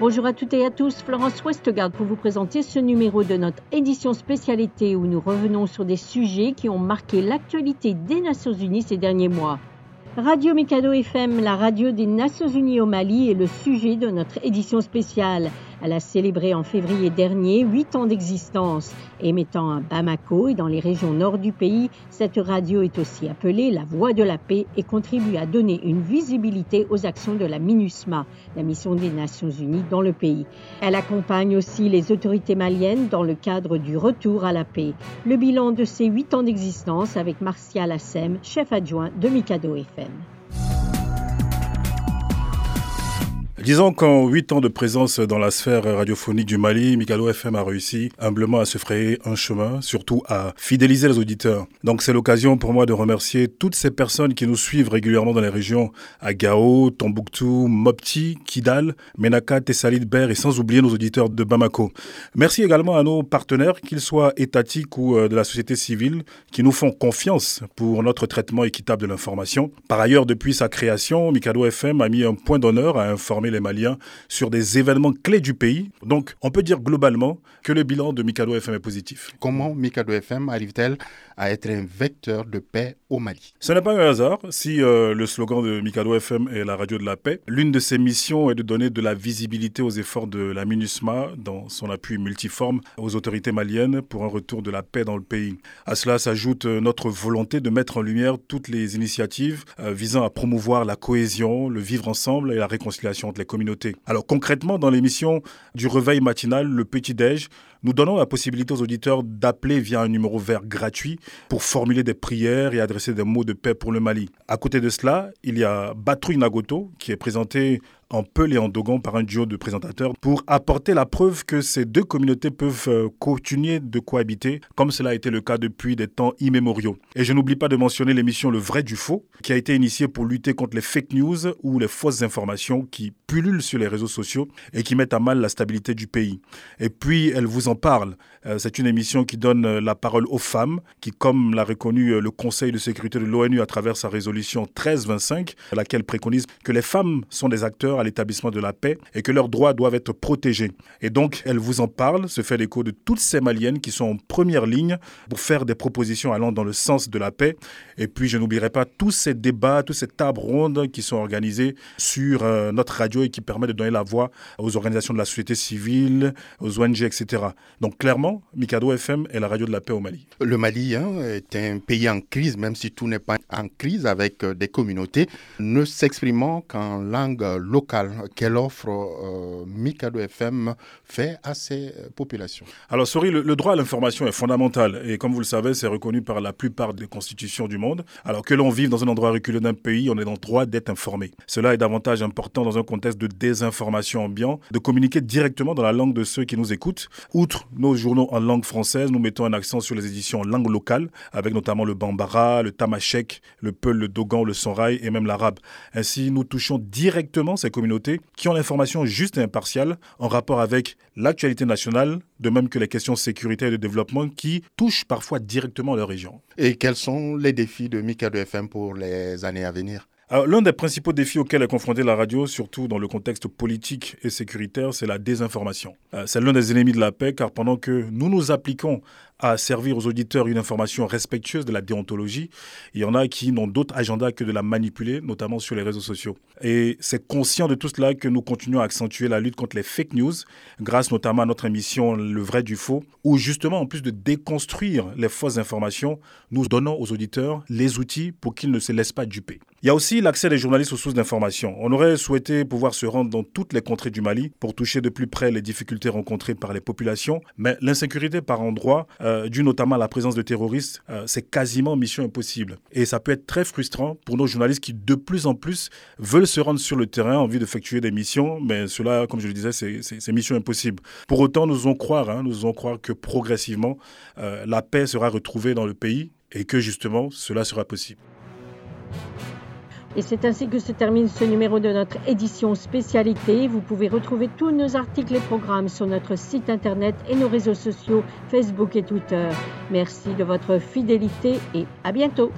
Bonjour à toutes et à tous, Florence Westgard pour vous présenter ce numéro de notre édition spécialité où nous revenons sur des sujets qui ont marqué l'actualité des Nations Unies ces derniers mois. Radio Mikado FM, la radio des Nations Unies au Mali, est le sujet de notre édition spéciale. Elle a célébré en février dernier huit ans d'existence. Émettant à Bamako et dans les régions nord du pays, cette radio est aussi appelée la Voix de la paix et contribue à donner une visibilité aux actions de la MINUSMA, la mission des Nations Unies dans le pays. Elle accompagne aussi les autorités maliennes dans le cadre du retour à la paix. Le bilan de ces huit ans d'existence avec Martial Assem, chef adjoint de Mikado FM. Disons qu'en huit ans de présence dans la sphère radiophonique du Mali, Mikado FM a réussi humblement à se frayer un chemin, surtout à fidéliser les auditeurs. Donc c'est l'occasion pour moi de remercier toutes ces personnes qui nous suivent régulièrement dans les régions à Gao, Tombouctou, Mopti, Kidal, Menaka, Tessalit, Ber et sans oublier nos auditeurs de Bamako. Merci également à nos partenaires, qu'ils soient étatiques ou euh, de la société civile, qui nous font confiance pour notre traitement équitable de l'information. Par ailleurs, depuis sa création, Mikado FM a mis un point d'honneur à informer les Maliens sur des événements clés du pays. Donc, on peut dire globalement que le bilan de Mikado FM est positif. Comment Mikado FM arrive-t-elle à être un vecteur de paix au Mali? Ce n'est pas un hasard si euh, le slogan de Mikado FM est la radio de la paix. L'une de ses missions est de donner de la visibilité aux efforts de la MINUSMA dans son appui multiforme aux autorités maliennes pour un retour de la paix dans le pays. À cela s'ajoute euh, notre volonté de mettre en lumière toutes les initiatives euh, visant à promouvoir la cohésion, le vivre ensemble et la réconciliation entre communautés. Alors concrètement, dans l'émission du réveil matinal, le petit-déj, nous donnons la possibilité aux auditeurs d'appeler via un numéro vert gratuit pour formuler des prières et adresser des mots de paix pour le Mali. À côté de cela, il y a Batrouille Nagoto qui est présenté en Peul et en Dogon par un duo de présentateurs pour apporter la preuve que ces deux communautés peuvent euh, continuer de cohabiter, comme cela a été le cas depuis des temps immémoriaux. Et je n'oublie pas de mentionner l'émission Le vrai du faux, qui a été initiée pour lutter contre les fake news ou les fausses informations qui pullulent sur les réseaux sociaux et qui mettent à mal la stabilité du pays. Et puis, elle vous en parle. Euh, c'est une émission qui donne euh, la parole aux femmes, qui, comme l'a reconnu le Conseil de sécurité de l'ONU à travers sa résolution 1325, laquelle préconise que les femmes sont des acteurs à l'établissement de la paix et que leurs droits doivent être protégés. Et donc, elle vous en parle, se fait l'écho de toutes ces Maliennes qui sont en première ligne pour faire des propositions allant dans le sens de la paix. Et puis, je n'oublierai pas tous ces débats, tous ces tables rondes qui sont organisés sur euh, notre radio et qui permettent de donner la voix aux organisations de la société civile, aux ONG, etc. Donc, clairement, Mikado FM est la radio de la paix au Mali. Le Mali hein, est un pays en crise, même si tout n'est pas en crise avec euh, des communautés, ne s'exprimant qu'en langue locale quelle offre euh, Mikado FM fait à ces populations Alors, sorry, le, droit à l'information est fondamental et comme vous le savez, c'est reconnu par la plupart des constitutions du monde. Alors que l'on vive dans un endroit reculé d'un pays, on est dans le droit d'être informé. Cela est davantage important dans un contexte de désinformation ambiant, de communiquer directement dans la langue de ceux qui nous écoutent. Outre nos journaux en langue française, nous mettons un accent sur les éditions en langue locale, avec notamment le bambara, le tamashek, le peul, le dogan, le sonrail et même l'arabe. Ainsi, nous touchons directement ces communautés qui ont l'information juste et impartiale en rapport avec l'actualité nationale, de même que les questions sécuritaires et de développement qui touchent parfois directement leur région. Et quels sont les défis de Mika FM pour les années à venir? L'un des principaux défis auxquels est confrontée la radio, surtout dans le contexte politique et sécuritaire, c'est la désinformation. Euh, c'est l'un des ennemis de la paix, car pendant que nous nous appliquons à servir aux auditeurs une information respectueuse de la déontologie. Il y en a qui n'ont d'autre agenda que de la manipuler, notamment sur les réseaux sociaux. Et c'est conscient de tout cela que nous continuons à accentuer la lutte contre les fake news, grâce notamment à notre émission Le vrai du faux, où justement, en plus de déconstruire les fausses informations, nous donnons aux auditeurs les outils pour qu'ils ne se laissent pas duper. Il y a aussi l'accès des journalistes aux sources d'informations. On aurait souhaité pouvoir se rendre dans toutes les contrées du Mali pour toucher de plus près les difficultés rencontrées par les populations, mais l'insécurité par endroits euh, euh, dû notamment à la présence de terroristes, euh, c'est quasiment mission impossible. Et ça peut être très frustrant pour nos journalistes qui de plus en plus veulent se rendre sur le terrain en vue d'effectuer des missions, mais cela, comme je le disais, c'est mission impossible. Pour autant, nous allons croire, hein, nous allons croire que progressivement, euh, la paix sera retrouvée dans le pays et que justement, cela sera possible. Et c'est ainsi que se termine ce numéro de notre édition spécialité. Vous pouvez retrouver tous nos articles et programmes sur notre site internet et nos réseaux sociaux Facebook et Twitter. Merci de votre fidélité et à bientôt.